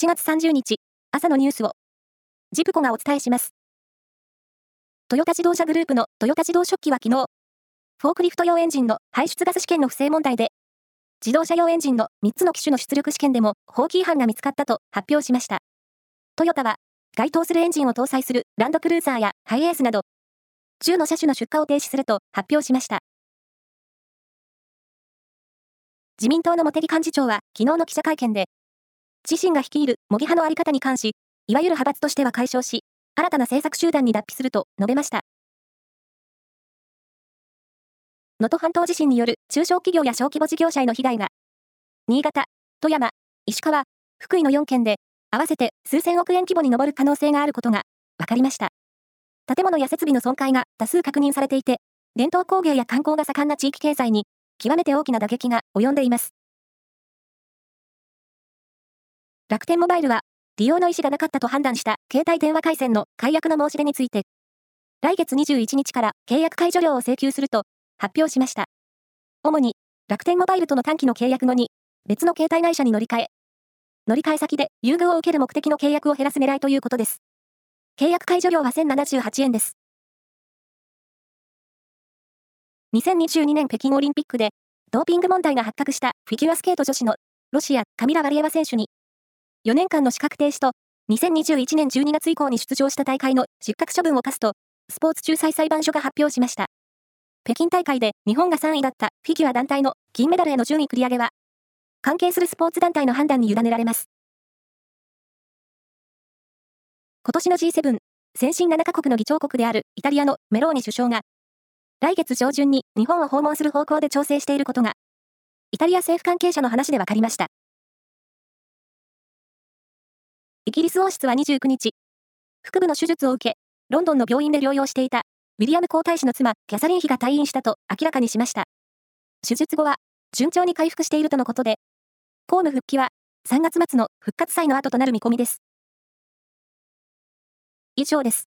1月30日、朝のニュースを、ジプコがお伝えします。トヨタ自動車グループのトヨタ自動食器は昨日、フォークリフト用エンジンの排出ガス試験の不正問題で、自動車用エンジンの3つの機種の出力試験でも法規違反が見つかったと発表しました。トヨタは、該当するエンジンを搭載するランドクルーザーやハイエースなど、10の車種の出荷を停止すると発表しました。自民党の茂木幹事長は昨日の記者会見で、自身が率いる模擬派のあり方に関し、いわゆる派閥としては解消し、新たな政策集団に脱皮すると述べました。能登半島地震による中小企業や小規模事業者への被害が、新潟、富山、石川、福井の4県で、合わせて数千億円規模に上る可能性があることが分かりました。建物や設備の損壊が多数確認されていて、伝統工芸や観光が盛んな地域経済に極めて大きな打撃が及んでいます。楽天モバイルは、利用の意思がなかったと判断した携帯電話回線の解約の申し出について、来月21日から契約解除料を請求すると発表しました。主に、楽天モバイルとの短期の契約後に、別の携帯会社に乗り換え、乗り換え先で優遇を受ける目的の契約を減らす狙いということです。契約解除料は1078円です。2022年北京オリンピックで、ドーピング問題が発覚したフィギュアスケート女子のロシア、カミラ・ワリエワ選手に、4年間の資格停止と、2021年12月以降に出場した大会の失格処分を課すと、スポーツ仲裁裁判所が発表しました。北京大会で日本が3位だったフィギュア団体の銀メダルへの順位繰り上げは、関係するスポーツ団体の判断に委ねられます。今年の G7、先進7カ国の議長国であるイタリアのメローニ首相が、来月上旬に日本を訪問する方向で調整していることが、イタリア政府関係者の話で分かりました。イギリス王室は29日、腹部の手術を受け、ロンドンの病院で療養していた、ウィリアム皇太子の妻、キャサリン妃が退院したと明らかにしました。手術後は、順調に回復しているとのことで、公務復帰は、3月末の復活祭の後となる見込みです。以上です。